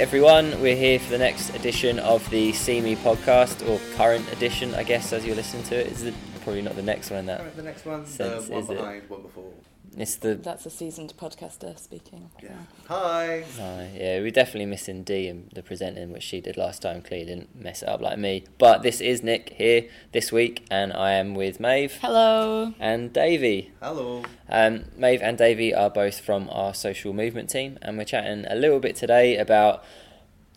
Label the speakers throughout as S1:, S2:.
S1: everyone. We're here for the next edition of the See Me podcast, or current edition, I guess, as you're listening to it. Is it probably not the next one in that?
S2: The next one,
S1: Sense,
S2: the one
S1: is it?
S2: behind, one before.
S1: It's the.
S3: That's a seasoned podcaster speaking.
S2: Yeah. Hi.
S1: Uh, yeah, we're definitely missing Dee and the presenting, which she did last time. Clearly didn't mess it up like me. But this is Nick here this week, and I am with Maeve
S3: Hello.
S1: and Davey.
S2: Hello.
S1: Um, Maeve and Davey are both from our social movement team, and we're chatting a little bit today about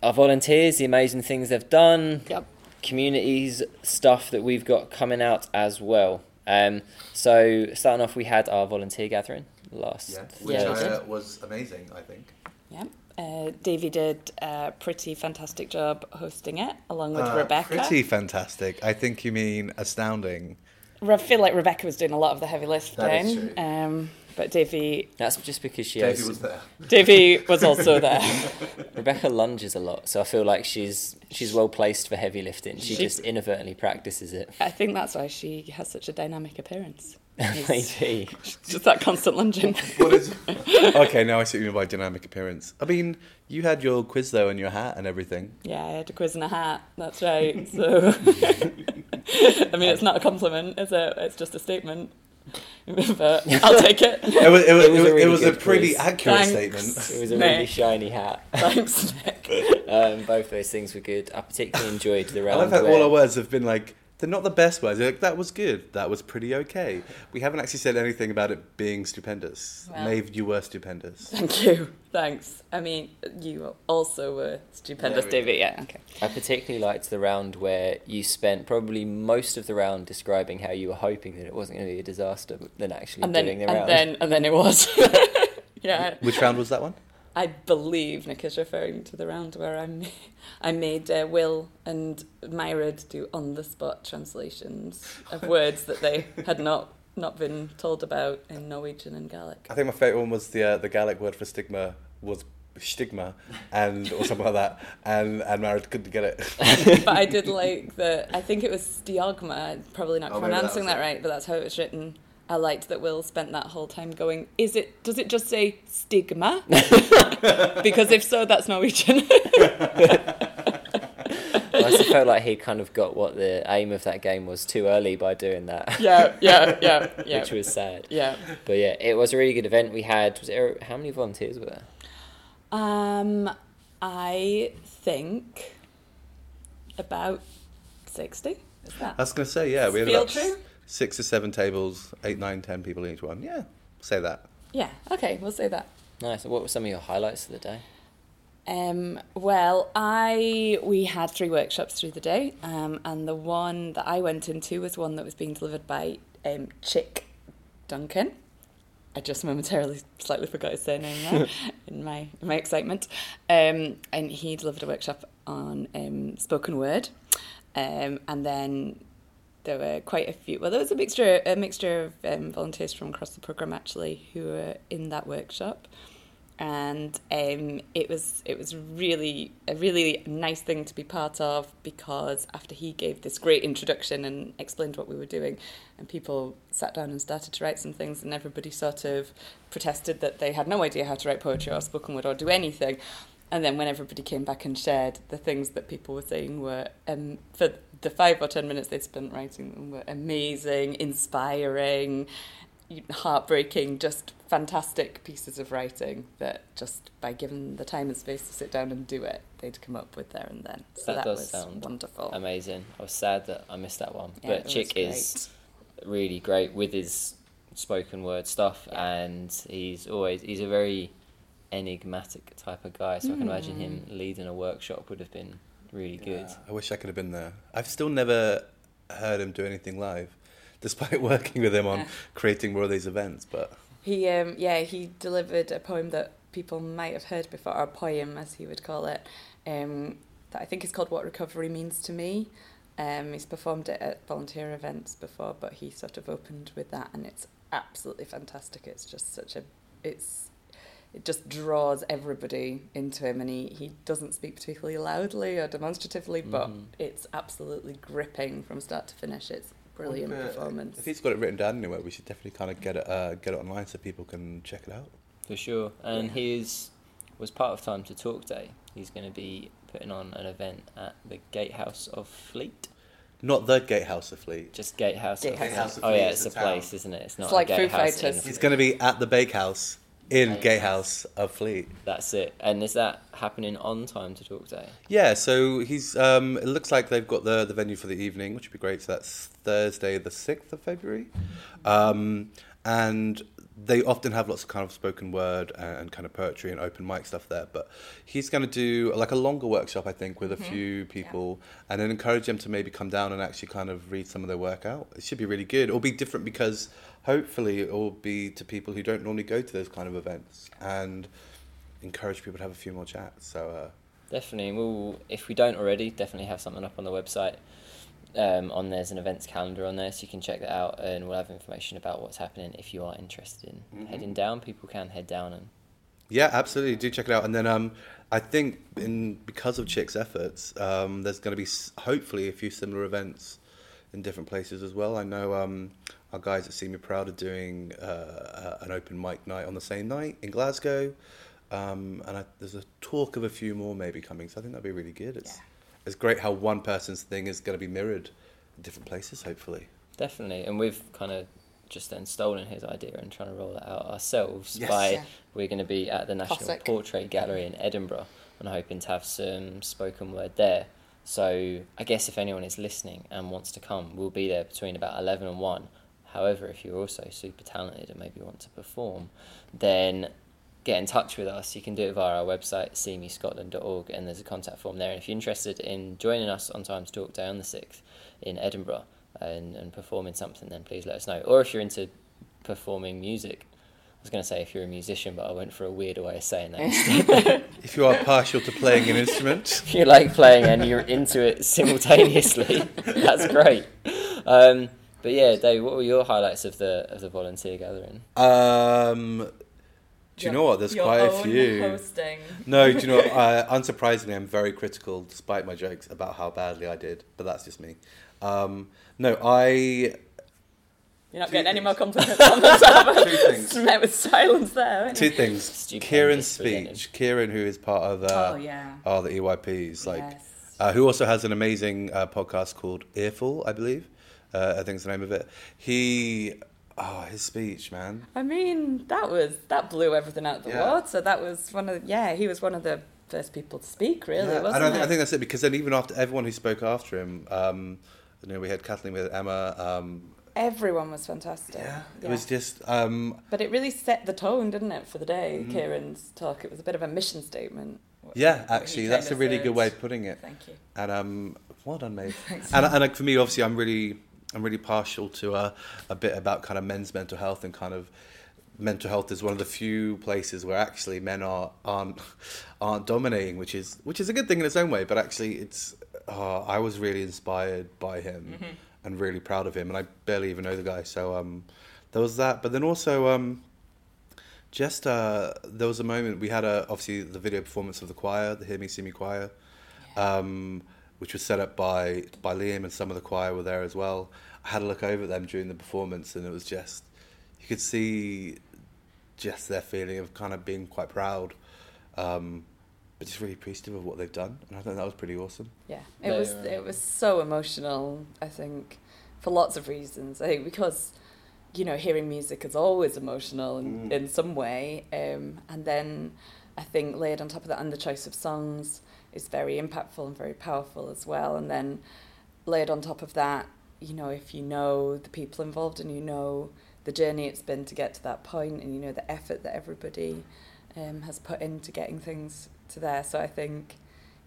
S1: our volunteers, the amazing things they've done,
S3: Yep.
S1: communities stuff that we've got coming out as well. Um, so starting off, we had our volunteer gathering last.
S2: Yeah, which
S3: Yeah, we
S2: uh, was amazing, I think.
S3: Yeah. Uh, Davey did a pretty fantastic job hosting it, along with
S2: Uh,
S3: Rebecca.
S2: Pretty fantastic. I think you mean astounding.
S3: I feel like Rebecca was doing a lot of the heavy lifting.
S2: That is true.
S3: Um, but Davey,
S1: That's just because she
S2: Davey
S1: has.
S2: was there.
S3: Davey was also there.
S1: Rebecca lunges a lot, so I feel like she's she's well placed for heavy lifting. She,
S3: She-
S1: just inadvertently practices it.
S3: I think that's why she has such a dynamic appearance.
S1: Maybe.
S3: Just that constant lunging.
S2: What is? okay, now I see what you mean by dynamic appearance. I mean, you had your quiz though and your hat and everything.
S3: Yeah, I had a quiz and a hat. That's right. So, I mean, it's not a compliment, is it? It's just a statement. but I'll take it.
S2: It was, it was,
S1: It was a really
S2: it was a pretty
S1: quiz.
S2: accurate
S3: Thanks.
S2: statement.
S1: It was a
S3: Nick.
S1: really shiny hat.
S3: Thanks, Nick.
S1: Um, both those things were good. I particularly enjoyed the
S2: I
S1: round
S2: love how all our words have been like they're not the best words. They're like that was good. That was pretty okay. We haven't actually said anything about it being stupendous.
S3: Well.
S2: Maeve, you were stupendous.
S3: Thank you. Thanks. I mean, you also were stupendous,
S2: There we
S3: Yeah, okay.
S1: I particularly liked the round where you spent probably most of the round describing how you were hoping that it wasn't going to be a disaster, but then actually
S3: And then,
S1: doing the
S3: and
S1: round.
S3: then, and then it was. yeah.
S2: Which round was that one?
S3: I believe Nick is referring to the round where I made, I made uh, Will and Myrad do on the spot translations of words that they had not not been told about in Norwegian and Gaelic.
S2: I think my favourite one was the uh, the Gaelic word for stigma was stigma, and or something like that. And and Marriott couldn't get it.
S3: but I did like the. I think it was stiogma. Probably not
S2: Oh, maybe that
S3: pronouncing that right, but that's how it was written. I liked that Will spent that whole time going. Is it? Does it just say stigma? because if so, that's Norwegian.
S1: I also felt like he kind of got what the aim of that game was too early by doing that.
S3: yeah, yeah, yeah, yeah.
S1: Which was sad.
S3: yeah.
S1: But yeah, it was a really good event. We had, was there, how many volunteers were there?
S3: Um, I think about sixty. Is that?
S2: I was going to say yeah, we had
S3: Feel
S2: about
S3: true?
S2: Six or seven tables, eight, nine, ten people in each one. Yeah, say that.
S3: Yeah. Okay, we'll say that.
S1: Nice. What were some of your highlights of the day?
S3: Um, well, I we had three workshops through the day, um, and the one that I went into was one that was being delivered by um, Chick Duncan. I just momentarily slightly forgot his surname there in my in my excitement. Um, and he delivered a workshop on um, spoken word, um, and then there were quite a few. Well, there was a mixture a mixture of um, volunteers from across the program actually who were in that workshop and um, it was it was really a really nice thing to be part of because after he gave this great introduction and explained what we were doing, and people sat down and started to write some things, and everybody sort of protested that they had no idea how to write poetry or spoken word or do anything. And then when everybody came back and shared, the things that people were saying were um, for the five or ten minutes they'd spent writing them were amazing, inspiring, heartbreaking, just fantastic pieces of writing that just by given the time and space to sit down and do it, they'd come up with there and then. So
S1: That
S3: that,
S1: does
S3: was
S1: sound
S3: wonderful.
S1: Amazing. I was sad that I missed that one.
S3: Yeah,
S1: but Chick is really great with his spoken word stuff,
S3: Yeah.
S1: and he's always he's a very enigmatic type of guy. So I can imagine him
S3: Mm.
S1: leading a workshop would have been really good.
S2: Yeah, I wish I could have been there. I've still never heard him do anything live, despite working with him on
S3: Yeah.
S2: creating more of these events. But
S3: He, um, yeah, he delivered a poem that people might have heard before, or a poem as he would call it, um, that I think is called "What Recovery Means to Me." Um, he's performed it at volunteer events before, but he sort of opened with that, and it's absolutely fantastic. It's just such a, it's, it just draws everybody into him, and he, he doesn't speak particularly loudly or demonstratively, but
S1: Mhm.
S3: it's absolutely gripping from start to finish. It's brilliant
S2: Wonder
S3: performance.
S2: If he's got it written down anywhere, we should definitely kind of get it uh, get it online so people can check it out.
S1: For sure. And
S3: Yeah.
S1: his was part of Time to Talk Day. He's going to be putting on an event at the Gatehouse of Fleet.
S2: Not the Gatehouse of Fleet.
S1: Just Gatehouse.
S3: Gatehouse.
S1: Of
S2: Gatehouse of
S1: Oh yeah,
S2: is
S1: it's a
S2: the town.
S1: place, isn't it? It's not
S3: It's
S1: a
S3: like Foo
S1: gatehouse in
S3: Fighters.
S2: It's going to be at the Bakehouse in
S1: Gatehouse.
S2: Gatehouse of Fleet.
S1: That's it. And is that happening on Time to Talk Day?
S2: Yeah, so he's. Um, it looks like they've got the the venue for the evening, which would be great. So that's Thursday, the sixth of February, um, and they often have lots of kind of spoken word and, and kind of poetry and open mic stuff there. But he's going to do like a longer workshop, I think, with a few people, and then encourage them to maybe come down and actually kind of read some of their work out. It should be really good. It'll be different because hopefully it will be to people who don't normally go to those kind of events and encourage people to have a few more chats. So. Uh,
S1: Definitely. We'll, if we don't already, definitely have something up on the website. Um, on there's an events calendar on there, so you can check that out, and we'll have information about what's happening. If you are interested in
S2: Mhm.
S1: heading down, people can head down and
S2: Yeah, absolutely. Do check it out. And then um, I think in because of Chick's efforts, um, there's going to be hopefully a few similar events in different places as well. I know um, our guys at See Me Proud are doing uh, uh, an open mic night on the same night in Glasgow, um, and I, there's a talk of a few more maybe coming. So I think that'd be really good. It's
S3: Yeah.
S2: It's great how one person's thing is going to be mirrored in different places. Hopefully.
S1: definitely. And we've kind of just then stolen his idea and trying to roll it out ourselves
S2: Yes.
S1: by
S3: Yeah.
S1: we're going to be at the National
S3: Cossack.
S1: Portrait Gallery in Edinburgh and hoping to have some spoken word there. So I guess if anyone is listening and wants to come, we'll be there between about eleven and one. However, if you're also super talented and maybe want to perform, then get in touch with us. You can do it via our website, seemescotland.org, and there's a contact form there. And if you're interested in joining us on Times Talk Day on the 6th in Edinburgh and, and performing something, then please let us know. Or if you're into performing music, I was going to say if you're a musician, but I went for a weirder way of saying that.
S2: If you are partial to playing an instrument,
S1: if you like playing and you're into it simultaneously, that's great. Um, but yeah, Dave, what were your highlights of the of the volunteer gathering?
S2: um, do you know what? There's quite a few.
S3: Hosting.
S2: No, do you know? Uh, unsurprisingly, I'm very critical, despite my jokes about how badly I did. But that's just me. Um, no, I
S3: You're not getting any more compliments on the
S2: two things.
S3: Met with silence there.
S2: Two things.
S1: Stupendous
S2: Kieran's speech. Kieran, who is part of uh,
S3: oh yeah.
S2: oh, the EYPs, like
S3: yes.
S2: uh, who also has an amazing uh, podcast called Earful, I believe. Uh, I think is the name of it. He, oh, his speech, man.
S3: I mean, that was that blew everything out of the
S2: Yeah.
S3: water. That was one of yeah. He was one of the first people to speak, really,
S2: Yeah, I,
S3: he?
S2: think- I think that's it because then even after everyone who spoke after him, um, you know, we had Kathleen with Emma. Um,
S3: Everyone was fantastic.
S2: yeah, it was just um,
S3: But it really set the tone, didn't it, for the day?
S2: Mhm.
S3: Kieran's talk. It was a bit of a mission statement.
S2: yeah, actually, that's a really good way of putting it.
S3: Thank you.
S2: And um, well done, mate.
S3: Thanks.
S2: and and like, for me, obviously, I'm really I'm really partial to a a bit about kind of men's mental health and kind of mental health is one of the few places where actually men are aren't aren't dominating, which is which is a good thing in its own way. But actually, it's uh, I was really inspired by him
S3: Mm-hmm.
S2: and really proud of him, and I barely even know the guy, so um, there was that. But then also um. Just uh, there was a moment we had a obviously the video performance of the choir, the Hear Me See Me choir, um, which was set up by by Liam and some of the choir were there as well. I had a look over at them during the performance, and it was just you could see just their feeling of kind of being quite proud, um, but just really appreciative of what they've done, and I think that was pretty awesome.
S3: Yeah, it
S1: They
S3: was
S1: were-
S3: it was so emotional. I think for lots of reasons. I think because you know hearing music is always emotional in,
S2: Mm.
S3: in some way, um, and then I think layered on top of that, and the choice of songs is very impactful and very powerful as well. And then layered on top of that, you know, if you know the people involved and you know the journey it's been to get to that point, and you know the effort that everybody um, has put into getting things to there. So I think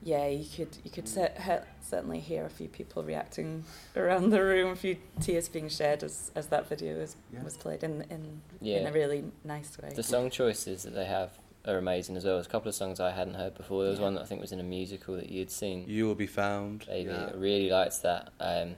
S3: yeah, you could you could cer- he- certainly hear a few people reacting around the room, a few tears being shed as, as that video was,
S2: Yeah.
S3: was played in in, in a really nice way.
S1: The song choices that they have are amazing as well. There's a couple of songs I hadn't heard before. There was
S3: Yeah.
S1: one that I think was in a musical that you'd seen.
S2: You will be found.
S1: Baby,
S2: Yeah.
S1: I really liked that. Um,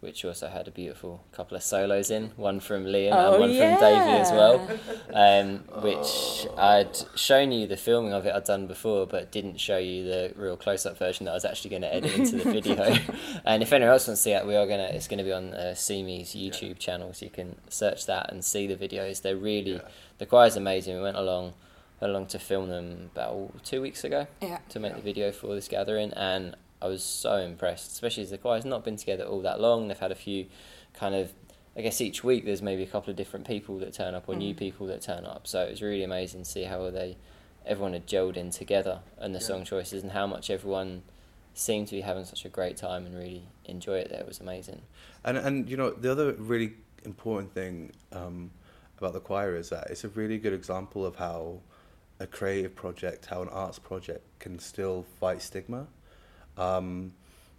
S1: which also had a beautiful couple of solos in, one from Liam
S3: Oh,
S1: and one from Davey as well. Um, which I'd shown you the filming of it I'd done before, but didn't show you the real close-up version that I was actually going to edit into the video. and if anyone else wants to see it, we are gonna. It's going to be on uh, See Me's YouTube channel, so you can search that and see the videos. They're really
S2: Yeah.
S1: the choir's amazing. We went along along to film them about two weeks ago
S3: Yeah.
S1: to make the video for this gathering, and I was so impressed, especially as the choir's not been together all that long. They've had a few kind of, I guess each week there's maybe a couple of different people that turn up or new
S3: Mm.
S1: people that turn up. So it was really amazing to see how they, everyone had gelled in together and the
S2: Yeah.
S1: song choices and how much everyone seemed to be having such a great time and really enjoy it there. It was amazing.
S2: And and you know the other really important thing um, about the choir is that it's a really good example of how a creative project, how an arts project can still fight stigma. Um,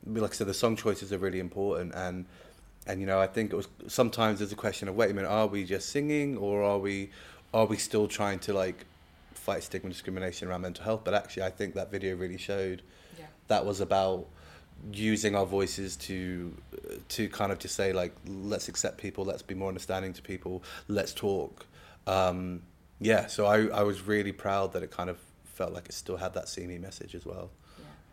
S2: like I said, the song choices are really important, and and you know I think it was sometimes there's a question of wait a minute, are we just singing or are we are we still trying to like fight stigma and discrimination around mental health? But actually, I think that video really showed
S3: Yeah.
S2: that was about using our voices to to kind of just say like let's accept people let's be more understanding to people let's talk um yeah so i i was really proud that it kind of felt like it still had that see me message as well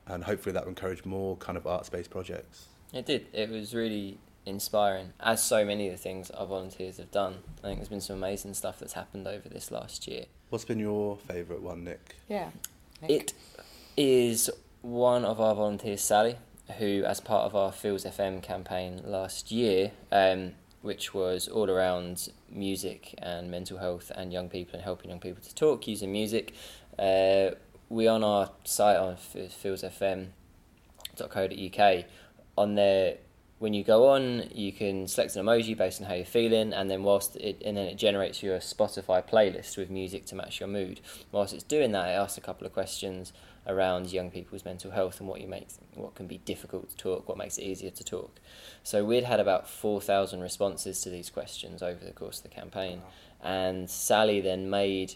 S2: and hopefully that will encourage more kind of arts based projects
S1: It did. It was really inspiring, as so many of the things our volunteers have done. I think there's been some amazing stuff that's happened over this last year.
S2: what's been your favorite one nick
S3: Yeah.
S1: It is one of our volunteers, Sally, who, as part of our Feels FM campaign last year, um, which was all around music and mental health and young people and helping young people to talk using music, uh, we on our site on feelsfm.co.uk on there when you go on you can select an emoji based on how you're feeling and then whilst it and then it generates you a spotify playlist with music to match your mood. Whilst it's doing that it asks a couple of questions around young people's mental health and what you make what can be difficult to talk what makes it easier to talk. So we'd had about 4000 responses to these questions over the course of the campaign. And sally then made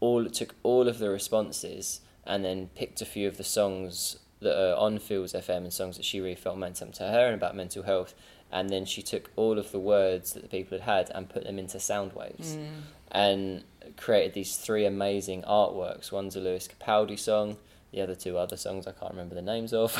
S1: all took all of the responses and then picked a few of the songs that are on Feels FM and songs that she really felt meant something to her and about mental health. And then she took all of the words that the people had had and put them into sound waves
S3: Mm.
S1: and created these three amazing artworks. One's a Lewis Capaldi song, the other two other songs I can't remember the names of.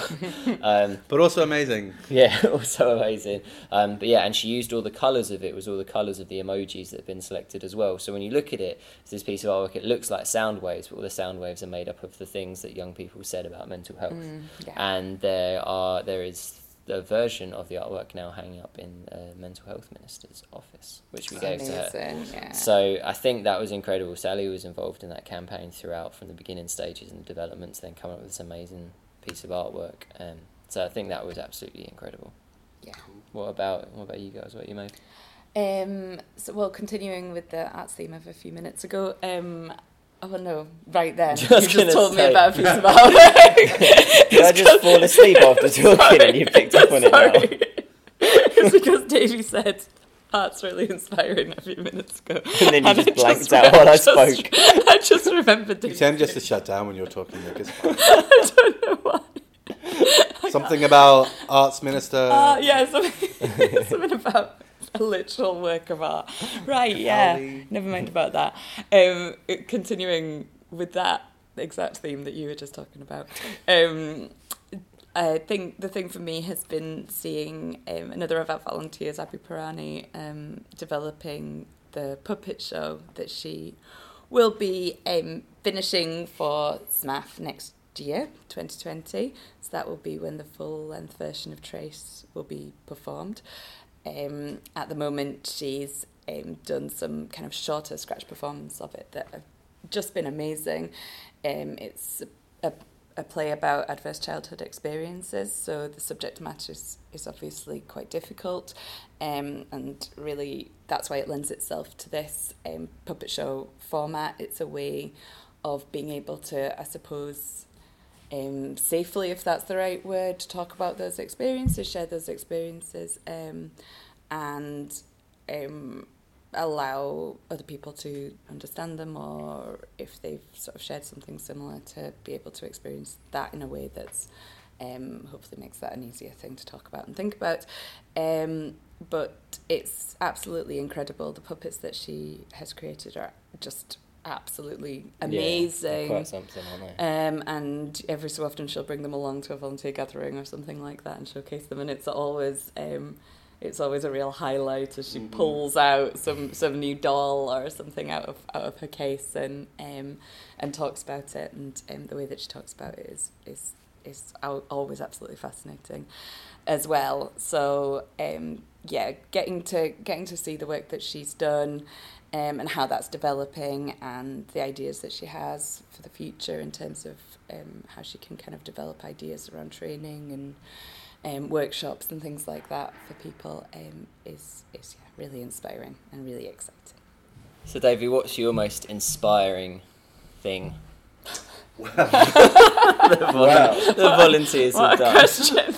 S1: um,
S2: but also amazing
S1: yeah, also amazing. Um, but yeah, and she used all the colours of it. Was all the colours of the emojis that have been selected as well. So when you look at it, it's this piece of artwork. It looks like sound waves, but all the sound waves are made up of the things that young people said about mental health.
S3: Mm, yeah.
S1: And there are there is a version of the artwork now hanging up in the mental health minister's office, which we gave to her.
S3: Yeah.
S1: So I think that was incredible. Sally was involved in that campaign throughout, from the beginning stages and development, to then coming up with this amazing piece of artwork. Um, so I think that was absolutely incredible.
S3: Yeah.
S1: What about what about you guys? What you made?
S3: Um, so, well, continuing with the arts theme of a few minutes ago, um, oh no, right then,
S1: Just
S3: you just
S1: gonna
S3: told me about a piece of artwork.
S1: Did I just fall asleep after talking and you picked up on it now?
S3: It's because Davey said art's really inspiring a few minutes ago.
S1: And then you
S3: I
S1: just blanked
S3: re-
S1: out while I
S3: just-
S1: spoke.
S3: I just remembered
S2: you
S3: Davey.
S2: tend just to shut down when you're talking nick it's fine.
S3: I don't know why.
S2: something about arts minister
S3: Uh, yeah, something, something about a literal work of art. Right, yeah. Never mind about that. Um, continuing with that exact theme that you were just talking about. Um, I think the thing for me has been seeing um, another of our volunteers, Abby Pirani, um, developing the puppet show that she will be um, finishing for SMAF next year, 2020. So that will be when the full length version of Trace will be performed. Um, at the moment, she's um, done some kind of shorter scratch performance of it that have just been amazing. Um, it's a, a play about adverse childhood experiences, so the subject matter is, is obviously quite difficult, um, and really that's why it lends itself to this um, puppet show format. It's a way of being able to, I suppose, um, safely, if that's the right word, to talk about those experiences, share those experiences, um, and um, allow other people to understand them, or if they've sort of shared something similar, to be able to experience that in a way that's um, hopefully makes that an easier thing to talk about and think about. Um, but it's absolutely incredible. The puppets that she has created are just absolutely amazing.
S1: Yeah, quite something, aren't they?
S3: Um, and every so often she'll bring them along to a volunteer gathering or something like that and showcase them. And it's always um, it's always a real highlight as she pulls out some some new doll or something out of out of her case and um and talks about it and um, the way that she talks about it is is is always absolutely fascinating as well so um yeah getting to getting to see the work that she's done um, and how that's developing and the ideas that she has for the future in terms of um, how she can kind of develop ideas around training and um, workshops and things like that for people um, is, is yeah, really inspiring and really exciting.
S1: So, Davey, what's your most inspiring thing? the, vol-
S2: Wow.
S1: the volunteers have
S3: What a
S1: done.
S3: question!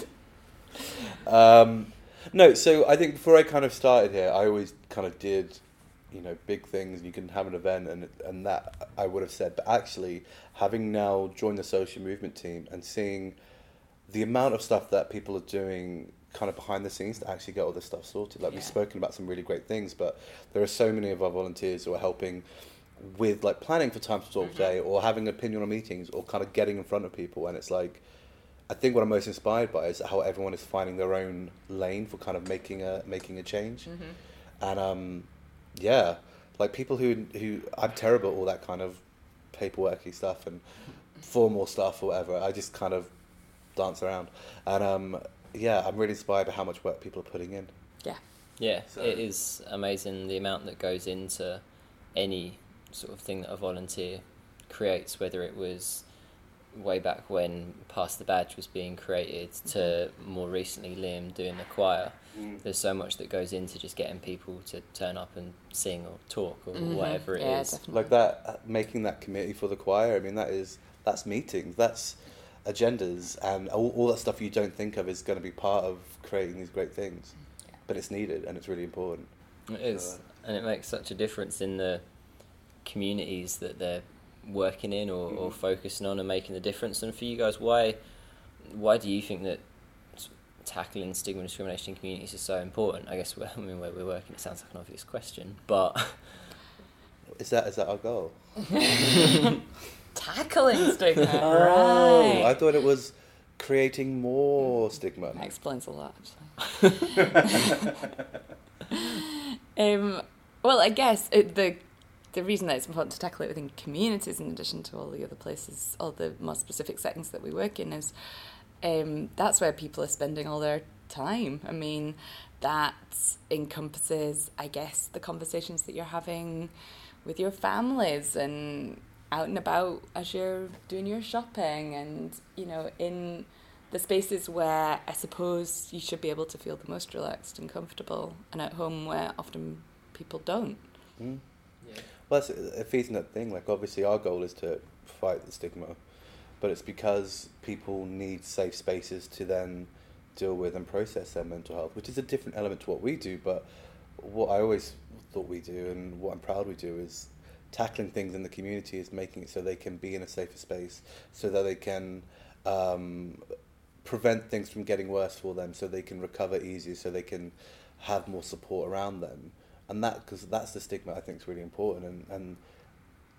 S2: Um, no, so I think before I kind of started here, I always kind of did, you know, big things. You can have an event, and and that I would have said. But actually, having now joined the social movement team and seeing the amount of stuff that people are doing kind of behind the scenes to actually get all this stuff sorted. Like we've spoken about some really great things, but there are so many of our volunteers who are helping with like planning for Time to Talk Day or having opinion on meetings or kind of getting in front of people. And it's like, I think what I'm most inspired by is how everyone is finding their own lane for kind of making a making a change. And um, yeah, like people who who I'm terrible at all that kind of paperworky stuff and formal stuff or whatever. I just kind of dance around. And um, yeah, I'm really inspired by how much work people are putting in.
S3: Yeah,
S1: Yeah,
S2: So-
S1: it is amazing the amount that goes into any sort of thing that a volunteer creates, whether it was way back when Pass the Badge was being created to more recently Liam doing the choir. There's so much that goes into just getting people to turn up and sing or talk or
S3: Mhm.
S1: whatever it is.
S3: yeah, definitely.
S2: Like that, uh, making that committee for the choir. I mean, that is that's meetings, that's agendas, and all, all that stuff you don't think of is going to be part of creating these great things. But it's needed and it's really important.
S1: It is, and it makes such a difference in the communities that they're working in or, or
S2: Mhm.
S1: focusing on and making the difference. And for you guys, why why do you think that tackling stigma and discrimination in communities is so important? I guess well, I mean where we're working, it sounds like an obvious question, but
S2: Is that is that our goal?
S3: tackling stigma.
S2: Oh,
S3: right.
S2: I thought it was creating more stigma.
S3: That explains a lot, actually. um, well, I guess it, the the reason that it's important to tackle it within communities, in addition to all the other places, all the more specific settings that we work in, is um, that's where people are spending all their time. I mean, that encompasses, I guess, the conversations that you're having with your families and out and about as you're doing your shopping and, you know, in the spaces where I suppose you should be able to feel the most relaxed and comfortable and at home where often people don't.
S2: Mm. Well, a feeds in that thing. Like, obviously, our goal is to fight the stigma, but it's because people need safe spaces to then deal with and process their mental health, which is a different element to what we do. But what I always thought we do, and what I'm proud we do, is tackling things in the community, is making it so they can be in a safer space, so that they can um, prevent things from getting worse for them, so they can recover easier, so they can have more support around them and that because that's the stigma I think is really important and, and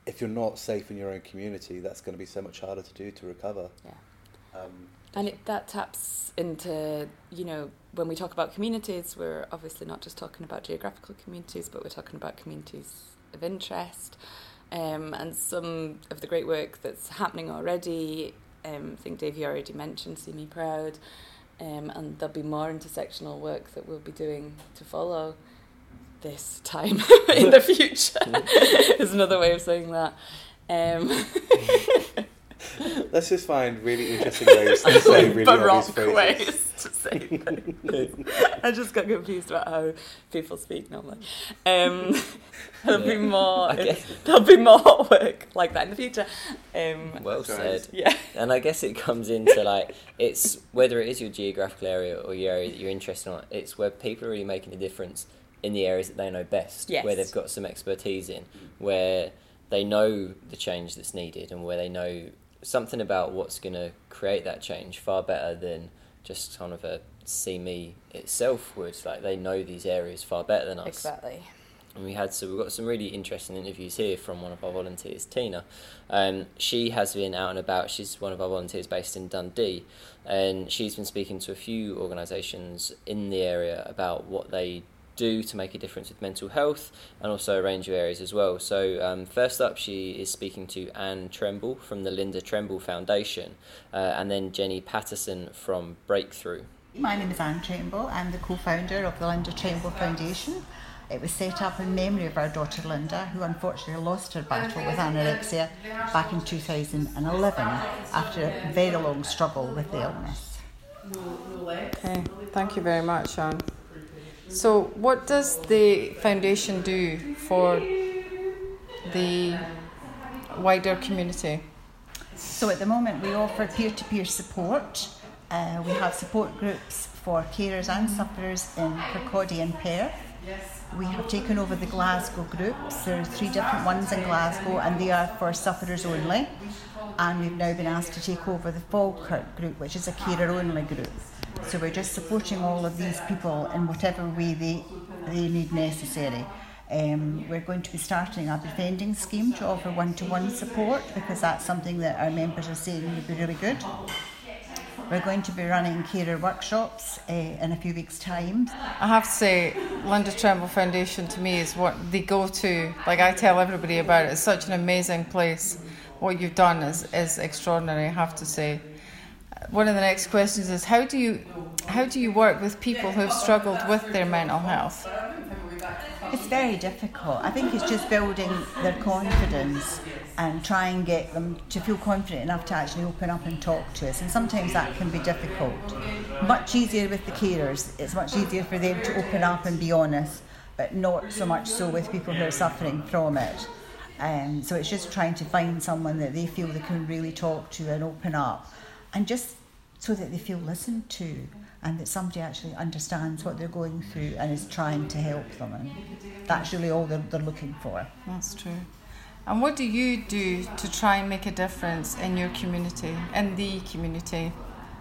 S2: if you're not safe in your own community that's going to be so much harder to do to recover
S3: Yeah.
S2: um,
S3: And it, that taps into, you know, when we talk about communities, we're obviously not just talking about geographical communities, but we're talking about communities of interest. Um, and some of the great work that's happening already, um, I think Dave, you already mentioned See Me Proud, um, and there'll be more intersectional work that we'll be doing to follow this time in the future, is another way of saying that. Um,
S2: let's just find really interesting ways to say really obvious
S3: baroque
S2: phrases
S3: ways to say things. I just got confused about how people speak normally. Um, there'll be more.
S1: Guess-
S3: There'll be more work like that in the future. Um,
S1: well said.
S3: yeah.
S1: And I guess it comes into like it's whether it is your geographical area or your area that you're interested in. It's where people are really making a difference in the areas that they know best,
S3: Yes.
S1: where they've got some expertise in, where they know the change that's needed, and where they know something about what's going to create that change far better than just kind of a see me itself would. Like they know these areas far better than us.
S3: Exactly.
S1: And we had so we've got some really interesting interviews here from one of our volunteers, Tina. Um, she has been out and about. She's one of our volunteers based in Dundee, and she's been speaking to a few organisations in the area about what they do to make a difference with mental health and also a range of areas as well. So, um, first up, she is speaking to Anne Tremble from the Linda Tremble Foundation, uh, and then Jenny Patterson from Breakthrough.
S4: My name is Anne Tremble. I'm the co founder of the Linda Tremble Foundation. It was set up in memory of our daughter Linda, who unfortunately lost her battle with anorexia back in 2011 after a very long struggle with the illness.
S5: Okay, thank you very much, Anne. So, what does the foundation do for the wider community?
S4: So, at the moment, we offer peer to peer support. Uh, we have support groups for carers and sufferers in Kirkcaldy and Perth. We have taken over the Glasgow groups. There are three different ones in Glasgow, and they are for sufferers only. And we've now been asked to take over the Falkirk group, which is a carer only group. So we're just supporting all of these people in whatever way they, they need necessary. Um, we're going to be starting a befriending scheme to offer one to one support because that's something that our members are saying would be really good. We're going to be running carer workshops uh, in a few weeks' time.
S5: I have to say, Linda Tremble Foundation to me is what they go to. Like I tell everybody about it, it's such an amazing place. What you've done is, is extraordinary, I have to say. One of the next questions is how do you how do you work with people who have struggled with their mental health?
S4: It's very difficult. I think it's just building their confidence and try and get them to feel confident enough to actually open up and talk to us. And sometimes that can be difficult. Much easier with the carers. It's much easier for them to open up and be honest, but not so much so with people who are suffering from it. Um, so it's just trying to find someone that they feel they can really talk to and open up, and just so that they feel listened to and that somebody actually understands what they're going through and is trying to help them. And that's really all they're, they're looking for.
S5: That's true. And what do you do to try and make a difference in your community, in the community?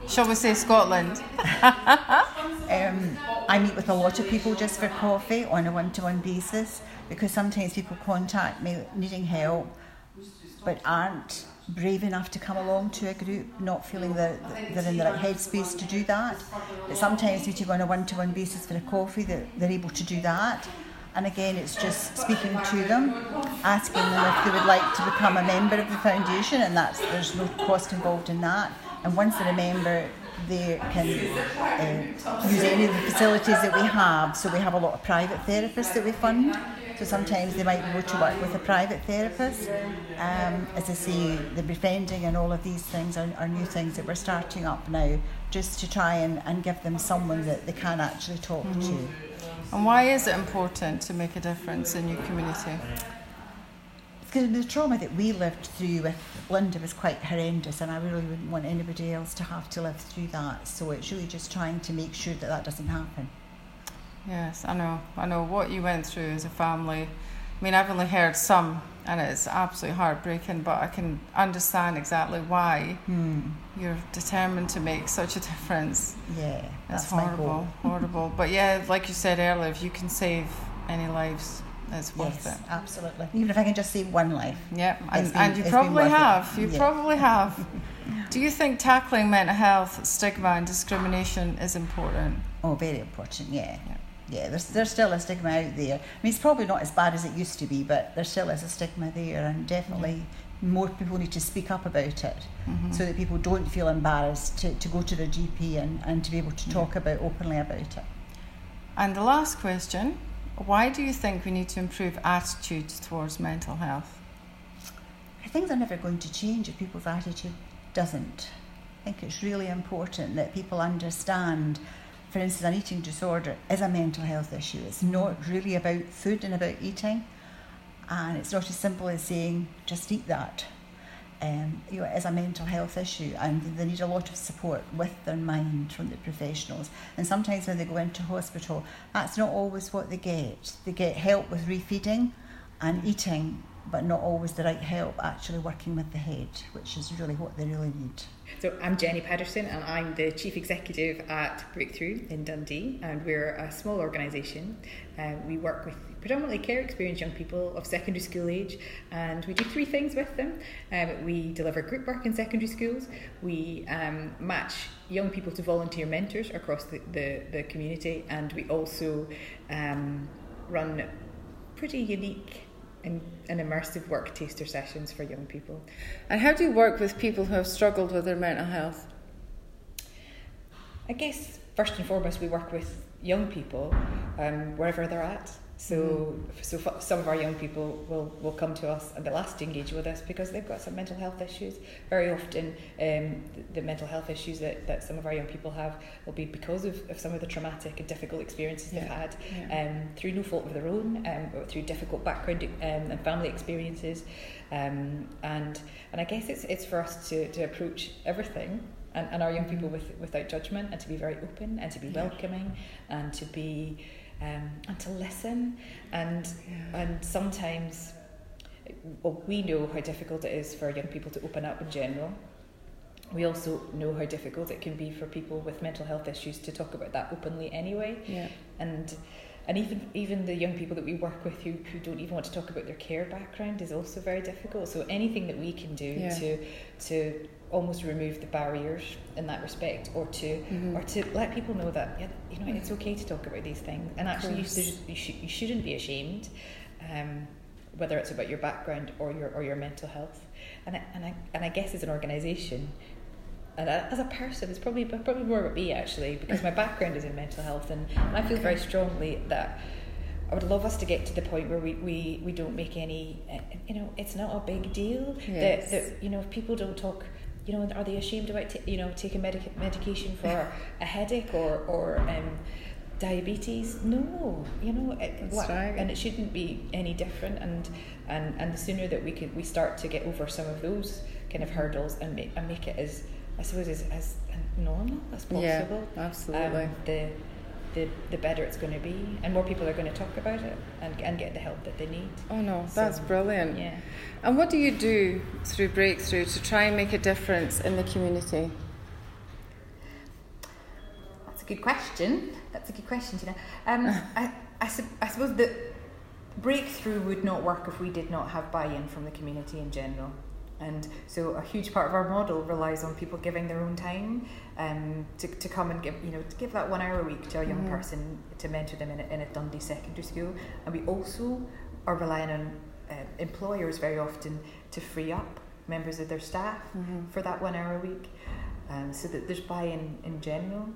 S5: Shall we say Scotland?
S4: um, I meet with a lot of people just for coffee on a one to one basis because sometimes people contact me needing help but aren't brave enough to come along to a group, not feeling that they're in the right headspace to do that. But sometimes you go on a one to one basis for a coffee, they're, they're able to do that. And again, it's just speaking to them, asking them if they would like to become a member of the foundation, and that's there's no cost involved in that. And once they're a member, they can uh, use any of the facilities that we have. So we have a lot of private therapists that we fund. So sometimes they might go to work with a private therapist. Um, as I say, the befriending and all of these things are, are, new things that we're starting up now, just to try and, and give them someone that they can actually talk mm-hmm. to.
S5: And why is it important to make a difference in your community?
S4: Because the trauma that we lived through with Linda was quite horrendous, and I really wouldn't want anybody else to have to live through that. So it's really just trying to make sure that that doesn't happen.
S5: Yes, I know. I know what you went through as a family. I mean, I've only heard some, and it's absolutely heartbreaking, but I can understand exactly why hmm. you're determined to make such a difference.
S4: Yeah,
S5: that's horrible, horrible. But yeah, like you said earlier, if you can save any lives, it's worth
S4: yes,
S5: it.
S4: Absolutely. Even if I can just save one life.
S5: Yeah, and, been, and you probably have. It. You yeah. probably have. Do you think tackling mental health stigma and discrimination is important?
S4: Oh, very important. Yeah. yeah yeah, there's, there's still a stigma out there. I mean, it's probably not as bad as it used to be, but there still is a stigma there, and definitely more people need to speak up about it mm-hmm. so that people don't feel embarrassed to, to go to their GP and, and to be able to talk about openly about it.
S5: And the last question why do you think we need to improve attitudes towards mental health?
S4: Things are never going to change if people's attitude doesn't. I think it's really important that people understand for instance, an eating disorder is a mental health issue. It's not really about food and about eating, and it's not as simple as saying just eat that. Um, you know, it is a mental health issue, and they need a lot of support with their mind from the professionals. And sometimes when they go into hospital, that's not always what they get. They get help with refeeding and eating but not always the right help actually working with the head, which is really what they really need.
S6: So I'm Jenny Pedersen and I'm the Chief Executive at Breakthrough in Dundee and we're a small organisation. Um, we work with predominantly care experienced young people of secondary school age and we do three things with them. Um, we deliver group work in secondary schools, we um, match young people to volunteer mentors across the, the, the community and we also um, run pretty unique and, and immersive work taster sessions for young people.
S5: And how do you work with people who have struggled with their mental health?
S6: I guess first and foremost, we work with young people um, wherever they're at. So, mm-hmm. so f- some of our young people will, will come to us and they'll ask to engage with us because they've got some mental health issues. Very often, um, the, the, mental health issues that, that some of our young people have will be because of, of some of the traumatic and difficult experiences yeah. they've had yeah. um, through no fault of their own, um, or through difficult background um, and family experiences. Um, and and I guess it's it's for us to, to approach everything and, and our young people with, without judgment and to be very open and to be welcoming and to be um, and to listen and yeah. and sometimes well, we know how difficult it is for young people to open up in general we also know how difficult it can be for people with mental health issues to talk about that openly anyway
S5: yeah.
S6: and and even even the young people that we work with who, who don't even want to talk about their care background is also very difficult so anything that we can do yeah. to to almost remove the barriers in that respect or to mm-hmm. or to let people know that yeah, you know it's okay to talk about these things and actually you, you, sh- you shouldn't be ashamed um, whether it's about your background or your or your mental health and I, and I, and I guess as an organization and as a person it's probably probably more about me actually because my background is in mental health and, and I feel very strongly that I would love us to get to the point where we, we, we don't make any, you know, it's not a big deal. Yes. That, that, you know, if people don't talk you know, are they ashamed about t- you know taking medic- medication for a headache or or um, diabetes? No, you know, it, what, and it shouldn't be any different. And and and the sooner that we could we start to get over some of those kind of hurdles and make and make it as I suppose as, as normal as possible.
S5: Yeah, absolutely. Um,
S6: the the, the better it's going to be, and more people are going to talk about it and, and get the help that they need.
S5: Oh no, that's brilliant.
S6: Yeah.
S5: And what do you do through Breakthrough to try and make a difference in the community?
S6: That's a good question. That's a good question, Tina. Um, I, I, su- I suppose that Breakthrough would not work if we did not have buy in from the community in general. And so a huge part of our model relies on people giving their own time um, to, to come and give, you know, to give that one hour a week to a young mm. person to mentor them in a, in a Dundee secondary school. And we also are relying on uh, employers very often to free up members of their staff mm-hmm. for that one hour a week um, so that there's buy-in in general.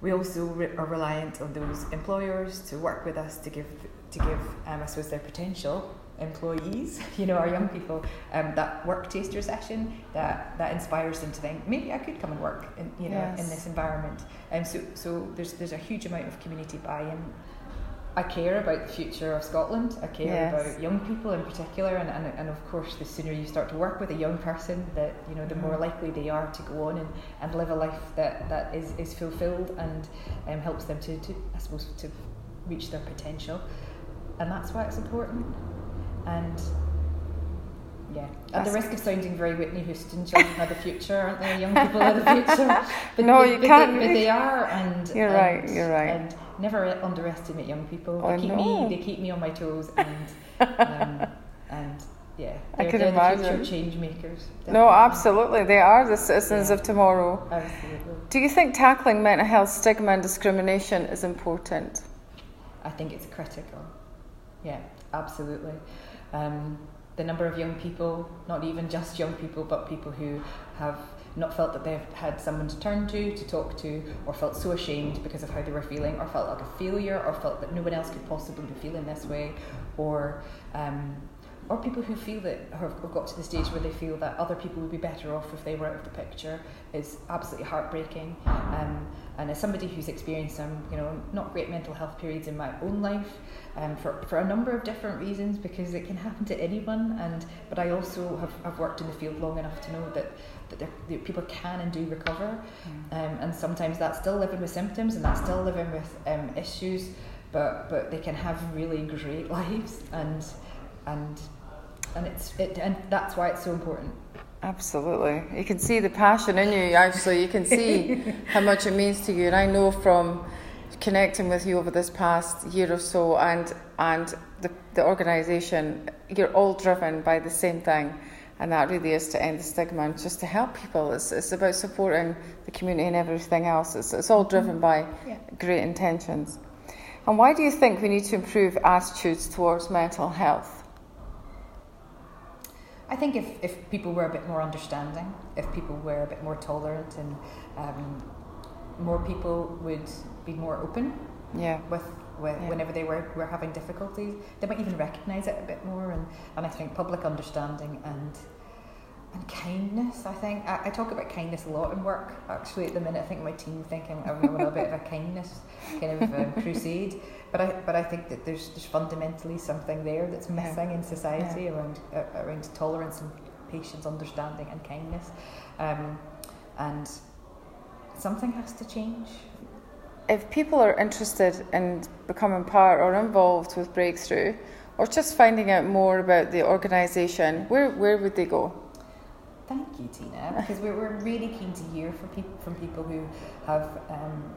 S6: We also re- are reliant on those employers to work with us to give, to give um, I suppose, their potential employees, you know, our young people, um, that work taster session that, that inspires them to think maybe I could come and work in you know yes. in this environment. And um, so so there's there's a huge amount of community buy-in. I care about the future of Scotland. I care yes. about young people in particular, and, and, and of course, the sooner you start to work with a young person, that you know, the mm. more likely they are to go on and, and live a life that, that is, is fulfilled and um, helps them to, to, I suppose, to reach their potential. And that's why it's important and yeah, at the risk of sounding very Whitney Houston, children are the future, aren't they? Young people are the future.
S5: But no, you can't.
S6: They, but they are, and
S5: you're
S6: and,
S5: right. You're right.
S6: And never underestimate young people. They
S5: I
S6: keep
S5: know.
S6: me. They keep me on my toes, and um, and yeah,
S5: I can
S6: they're
S5: imagine.
S6: The future change makers.
S5: Definitely. No, absolutely, they are the citizens
S6: yeah.
S5: of tomorrow.
S6: Absolutely.
S5: Do you think tackling mental health stigma and discrimination is important?
S6: I think it's critical. Yeah, absolutely um, the number of young people, not even just young people, but people who have not felt that they've had someone to turn to, to talk to, or felt so ashamed because of how they were feeling, or felt like a failure, or felt that no one else could possibly be feeling this way, or um, or people who feel that have got to the stage where they feel that other people would be better off if they were out of the picture is absolutely heartbreaking. Um, and as somebody who's experienced some, you know, not great mental health periods in my own life, um, for, for a number of different reasons, because it can happen to anyone. And but I also have, have worked in the field long enough to know that that, that people can and do recover. Um, and sometimes that's still living with symptoms, and that's still living with um, issues. But but they can have really great lives and and and it's it, and that's why it's so important.
S5: Absolutely. You can see the passion in you, actually. You can see how much it means to you. And I know from connecting with you over this past year or so and, and the, the organisation, you're all driven by the same thing. And that really is to end the stigma and just to help people. It's, it's about supporting the community and everything else. It's, it's all driven mm-hmm. by
S6: Yeah.
S5: great intentions. And why do you think we need to improve attitudes towards mental health?
S6: I think if, if people were a bit more understanding, if people were a bit more tolerant, and um, more people would be more open
S5: Yeah.
S6: with, with
S5: Yeah.
S6: whenever they were, were having difficulties, they might even recognise it a bit more. And, and I think public understanding and and kindness. I think I, I talk about kindness a lot in work. Actually, at the minute, I think my team thinking I'm on a bit of a kindness kind of um, crusade. But I but I think that there's there's fundamentally something there that's
S5: Yeah.
S6: missing in society around uh, around tolerance and patience, understanding, and kindness. Um, and something has to change.
S5: if people are interested in becoming part or involved with Breakthrough, or just finding out more about the organisation, where where would they go?
S6: Thank you, Tina, because we're, we're really keen to hear from people from people who have um,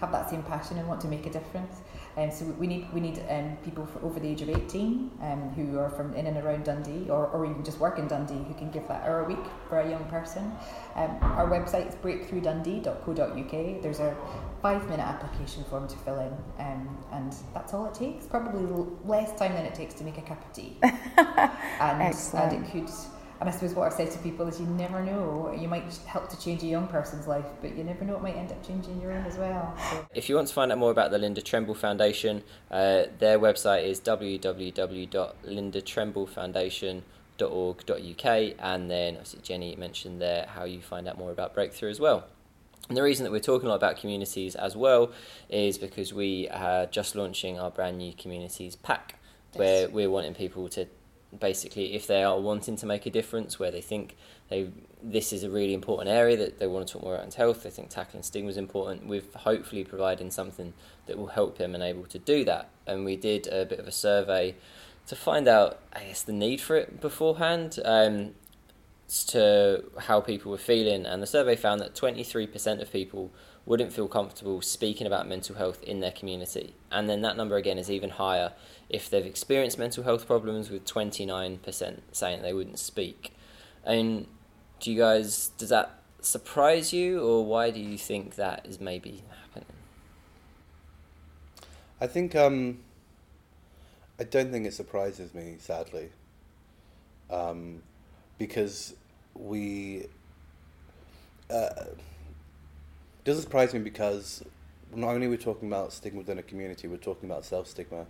S6: have that same passion and want to make a difference. And so we need we need um, people over the age of eighteen um, who are from in and around Dundee, or, or even just work in Dundee, who can give that hour a week for a young person. Um, our website is breakthroughdundee.co.uk. There's a five minute application form to fill in, um, and that's all it takes. Probably l- less time than it takes to make a cup of tea. and,
S5: Excellent.
S6: and it could. And I suppose what I've said to people is you never know. You might help to change a young person's life, but you never know it might end up changing your own as well. So.
S1: If you want to find out more about the Linda Tremble Foundation, uh, their website is www.lindatremblefoundation.org.uk, and then obviously Jenny mentioned there how you find out more about Breakthrough as well. And the reason that we're talking a lot about communities as well is because we are just launching our brand new communities pack, where
S6: Yes.
S1: we're wanting people to basically, if they are wanting to make a difference, where they think they this is a really important area that they want to talk more about and health, they think tackling stigma is important. With hopefully providing something that will help them and able to do that. And we did a bit of a survey to find out, I guess, the need for it beforehand. Um, to how people were feeling, and the survey found that 23% of people wouldn't feel comfortable speaking about mental health in their community. And then that number again is even higher if they've experienced mental health problems, with 29% saying they wouldn't speak. And do you guys, does that surprise you, or why do you think that is maybe happening?
S2: I think um, I don't think it surprises me, sadly, um, because we. Uh, doesn't surprise me because not only we're we talking about stigma within a community, we're talking about self stigma.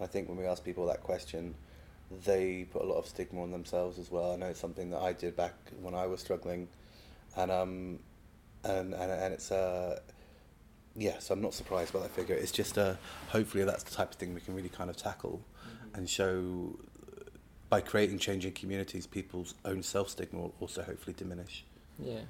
S2: I think when we ask people that question, they put a lot of stigma on themselves as well. I know it's something that I did back when I was struggling, and um, and and, and it's uh, yeah, so I'm not surprised by that figure. It's just uh, hopefully that's the type of thing we can really kind of tackle and show uh, by creating changing communities, people's own self stigma will also hopefully diminish.
S1: Yeah.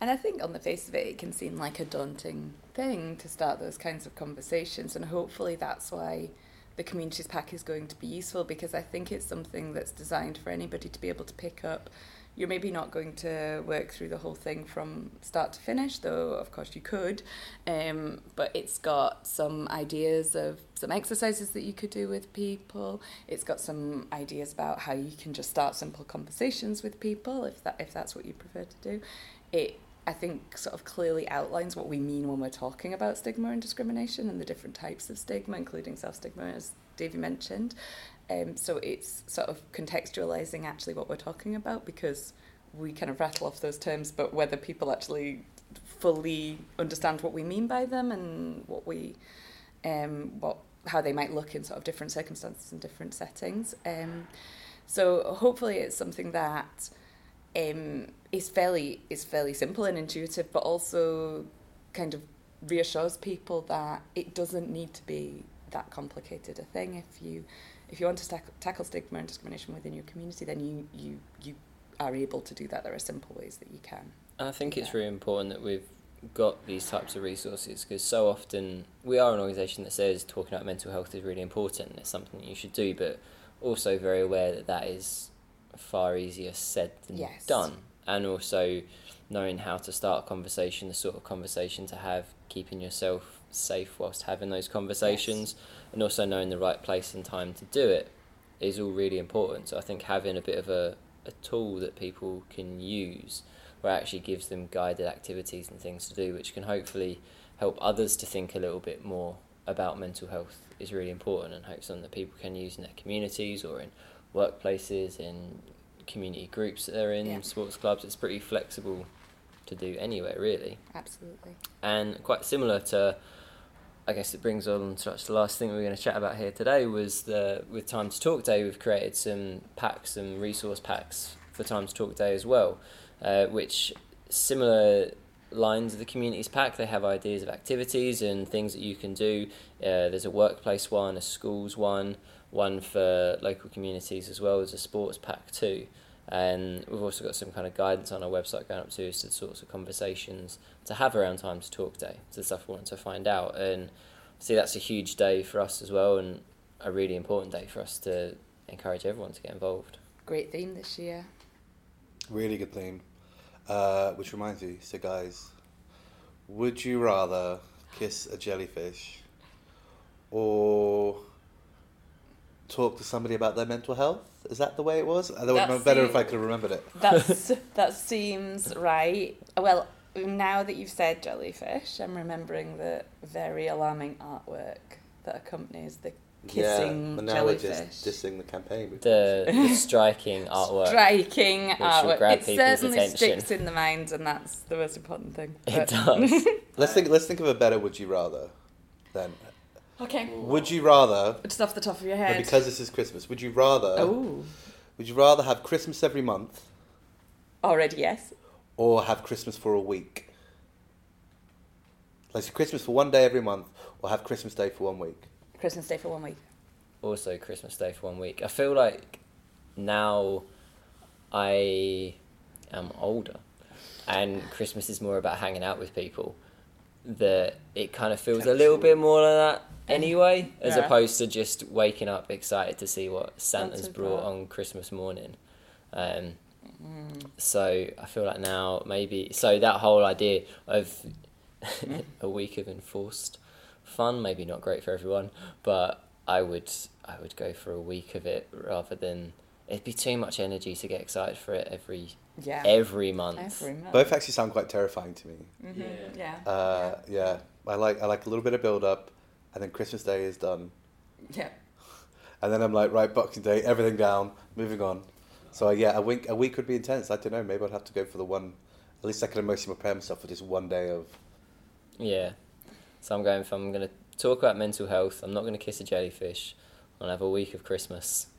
S3: And I think on the face of it, it can seem like a daunting thing to start those kinds of conversations. And hopefully that's why the Communities Pack is going to be useful because I think it's something that's designed for anybody to be able to pick up. You're maybe not going to work through the whole thing from start to finish, though of course you could. Um, but it's got some ideas of some exercises that you could do with people. It's got some ideas about how you can just start simple conversations with people if that if that's what you prefer to do. It I think sort of clearly outlines what we mean when we're talking about stigma and discrimination and the different types of stigma, including self stigma, as Davey mentioned. Um, so it's sort of contextualizing actually what we're talking about because we kind of rattle off those terms, but whether people actually fully understand what we mean by them and what we, um, what how they might look in sort of different circumstances and different settings. Um, so hopefully it's something that um, is fairly is fairly simple and intuitive, but also kind of reassures people that it doesn't need to be that complicated a thing. If you if you want to tackle, tackle stigma and discrimination within your community, then you you you are able to do that. There are simple ways that you can.
S1: I think it's really important that we've got these types of resources because so often we are an organisation that says talking about mental health is really important and it's something that you should do, but also very aware that that is far easier said than
S3: Yes.
S1: done. And also knowing how to start a conversation, the sort of conversation to have, keeping yourself safe whilst having those conversations, and also knowing the right place and time to do it is all really important. So I think having a bit of a, a tool that people can use where it actually gives them guided activities and things to do, which can hopefully help others to think a little bit more about mental health is really important and hope something that people can use in their communities or in workplaces, in community groups that they're in,
S3: Yeah.
S1: sports clubs. It's pretty flexible to do anywhere, really.
S3: Absolutely.
S1: And quite similar to, I guess it brings on to the last thing we we're going to chat about here today was the with Time to Talk Day. We've created some packs, some resource packs for Time to Talk Day as well, uh, which similar lines of the communities pack. They have ideas of activities and things that you can do. Uh, there's a workplace one, a schools one, one for local communities as well as a sports pack too. And we've also got some kind of guidance on our website going up to as to the sorts of conversations to have around Time to Talk Day, to the stuff we want to find out. And see, that's a huge day for us as well, and a really important day for us to encourage everyone to get involved.
S3: Great theme this year.
S2: Really good theme. Uh, which reminds me, so guys, would you rather kiss a jellyfish or talk to somebody about their mental health? Is that the way it was? I would
S3: That's
S2: know better
S3: the-
S2: if I could have remembered it.
S3: That's that seems right. Well, now that you've said jellyfish, I'm remembering the very alarming artwork that accompanies the kissing
S2: yeah, but now
S3: jellyfish.
S2: we're just dissing the campaign.
S1: The, the striking artwork.
S3: Striking
S1: will
S3: artwork.
S1: grab
S3: It certainly
S1: attention.
S3: sticks in the mind, and that's the most important thing.
S1: It does.
S2: Let's think. Let's think of a better. Would you rather? Then,
S3: okay.
S2: would you rather?
S3: Just off the top of your
S2: but
S3: head.
S2: Because this is Christmas, would you rather?
S3: oh,
S2: Would you rather have Christmas every month
S3: already yes.
S2: or have Christmas for a week? Like so Christmas for one day every month, or have Christmas Day for one week.
S3: Christmas Day for one week.
S1: also Christmas Day for one week. I feel like now I am older and Christmas is more about hanging out with people. That it kind of feels a little bit more like that anyway, as
S3: Yeah.
S1: opposed to just waking up excited to see what Santa's
S3: Santa's
S1: brought
S3: brought.
S1: on Christmas morning. Um,
S3: Mm.
S1: so I feel like now maybe so that whole idea of a week of enforced fun maybe not great for everyone, but I would I would go for a week of it rather than it'd be too much energy to get excited for it every
S3: Yeah.
S1: every month.
S3: Every month.
S2: Both actually sound quite terrifying to me.
S3: Mhm, Yeah.
S2: Uh, yeah, I like I like a little bit of build up, and then Christmas Day is done,
S3: Yeah.
S2: and then I'm like, right, Boxing Day, everything down, moving on. So yeah, a week a week would be intense. I don't know. Maybe I'd have to go for the one. At least I can emotionally prepare myself for just one day of.
S1: Yeah. So I'm going if I'm gonna talk about mental health, I'm not gonna kiss a jellyfish. I'll have a week of Christmas.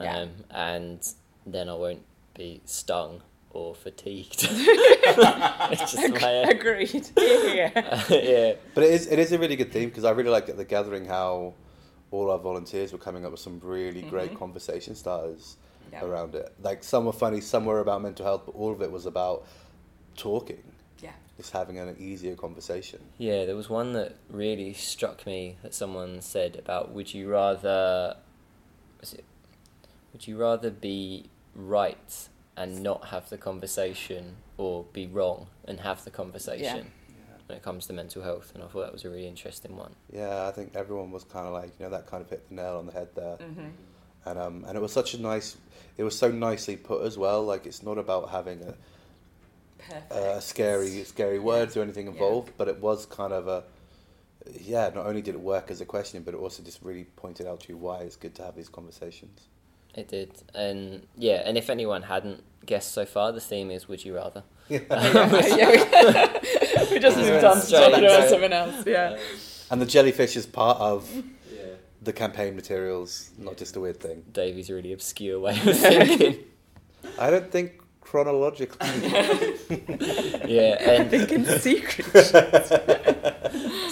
S3: Yeah.
S1: Um, and then I won't be stung or fatigued. it's just my
S3: Agreed. Yeah.
S1: yeah.
S2: But it is it is a really good theme because I really liked at the gathering how all our volunteers were coming up with some really great
S3: Mhm.
S2: conversation starters
S3: Yeah.
S2: around it. Like some were funny, some were about mental health, but all of it was about talking,
S3: Yeah.
S2: just having an easier conversation.
S1: Yeah, there was one that really struck me that someone said about would you rather was it would you rather be right and not have the conversation or be wrong and have the conversation when it comes to mental health and I thought that was a really interesting one.
S2: Yeah, I think everyone was kind of like you know that kind of hit the nail on the head there,
S3: Mm-hmm.
S2: and um and it was such a nice, it was so nicely put as well. Like it's not about having a
S3: Perfect.
S2: uh, scary scary words or anything
S3: Yeah.
S2: involved, but it was kind of a yeah. Not only did it work as a question, but it also just really pointed out to you why it's good to have these conversations.
S1: It did. And yeah, and if anyone hadn't guessed so far, the theme is would you rather.
S3: yeah, we, we just moved on to
S1: Straight
S3: talking about something else. Yeah.
S2: And the jellyfish is part of
S1: Yeah.
S2: the campaign materials, not just a weird thing.
S1: Davey's really obscure way of thinking.
S2: I don't think chronologically.
S1: yeah, and
S3: Thinking secret.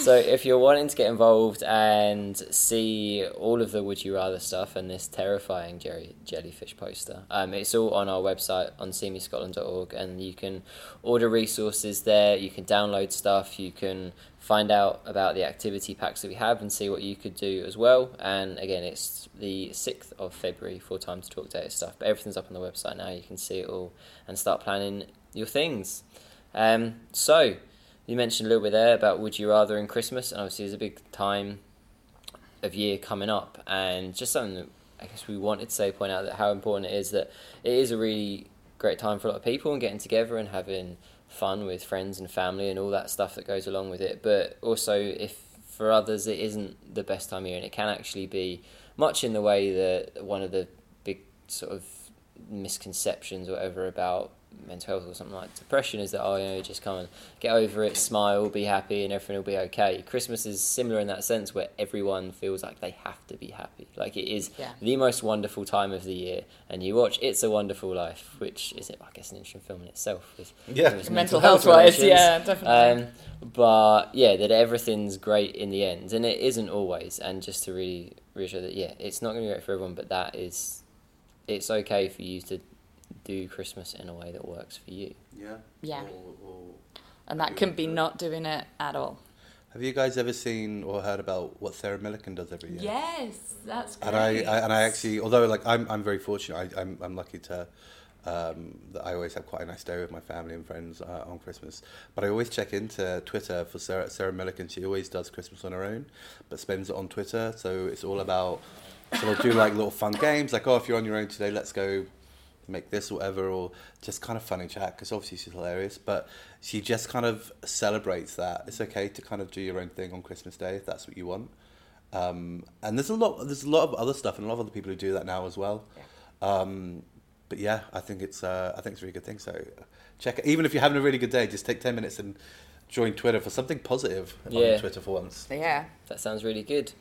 S1: So if you're wanting to get involved and see all of the would you rather stuff and this terrifying Jerry jellyfish poster, um, it's all on our website on seemescotland.org and you can order resources there. You can download stuff. You can find out about the activity packs that we have and see what you could do as well. And again, it's the 6th of February for Time to Talk Data stuff. But everything's up on the website now. You can see it all and start planning your things. Um, so, you mentioned a little bit there about would you rather in Christmas, and obviously there's a big time of year coming up, and just something that I guess we wanted to say, point out that how important it is that it is a really great time for a lot of people and getting together and having fun with friends and family and all that stuff that goes along with it. But also, if for others it isn't the best time of year, and it can actually be much in the way that one of the big sort of misconceptions or whatever about mental health or something like depression is that oh you know just come and get over it smile be happy and everything will be okay christmas is similar in that sense where everyone feels like they have to be happy like it is
S3: Yeah.
S1: the most wonderful time of the year and you watch it's a wonderful life which is i guess an interesting film in itself with
S2: Yeah.
S1: with
S3: Mental health wise, yeah, definitely.
S1: um, but yeah that everything's great in the end and it isn't always and just to really reassure that yeah it's not going to be great for everyone but that is it's okay for you to do Christmas in a way that works for you.
S2: Yeah.
S3: Yeah.
S2: Or- or-
S3: and that can be not doing it at all.
S2: Have you guys ever seen or heard about what Sarah Millican does every year?
S3: Yes, that's great.
S2: And I, I and I actually, although like I'm, I'm very fortunate. I, I'm, I'm lucky to um, that I always have quite a nice day with my family and friends uh, on Christmas. But I always check into Twitter for Sarah, Sarah Millican. She always does Christmas on her own, but spends it on Twitter. So it's all about. So they'll do like little fun games, like oh, if you're on your own today, let's go make this or whatever, or just kind of funny chat. Because obviously she's hilarious, but she just kind of celebrates that it's okay to kind of do your own thing on Christmas Day if that's what you want. Um, and there's a lot, there's a lot of other stuff, and a lot of other people who do that now as well. Um, but yeah, I think it's, uh, I think it's a really good thing. So check it. Even if you're having a really good day, just take ten minutes and join Twitter for something positive
S1: Yeah.
S2: on Twitter for once.
S3: Yeah.
S1: That sounds really good.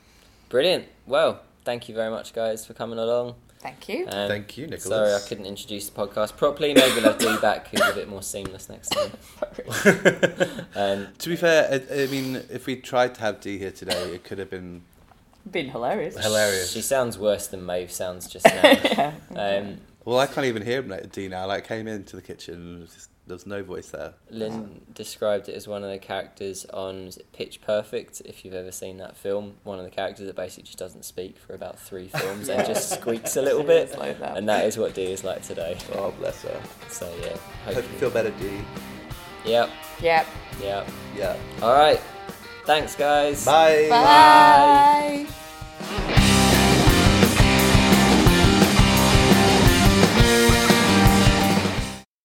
S1: Brilliant. Well, thank you very much, guys, for coming along.
S3: Thank you.
S1: Um,
S2: Thank you, Nicholas.
S1: Sorry, I couldn't introduce the podcast properly. Maybe we'll have Dee back, who's a bit more seamless next time. um,
S2: To be fair, I, I mean, if we tried to have Dee here today, it could have been
S3: Been hilarious.
S2: hilarious.
S1: she sounds worse than Maeve sounds just now. Um,
S2: Well, I can't even hear him, like, Dee now. Like, I came into the kitchen and just, there was no voice there.
S1: Lynn described it as one of the characters on is it Pitch Perfect. If you've ever seen that film, one of the characters that basically just doesn't speak for about three films and just squeaks a little bit,
S3: like that.
S1: and that is what Dee is like today.
S2: Oh, bless her.
S1: So yeah,
S2: Hope you feel better, Dee.
S1: Yep,
S3: Yep.
S1: yep.
S2: Yep.
S1: All right. Thanks, guys.
S2: Bye.
S3: Bye.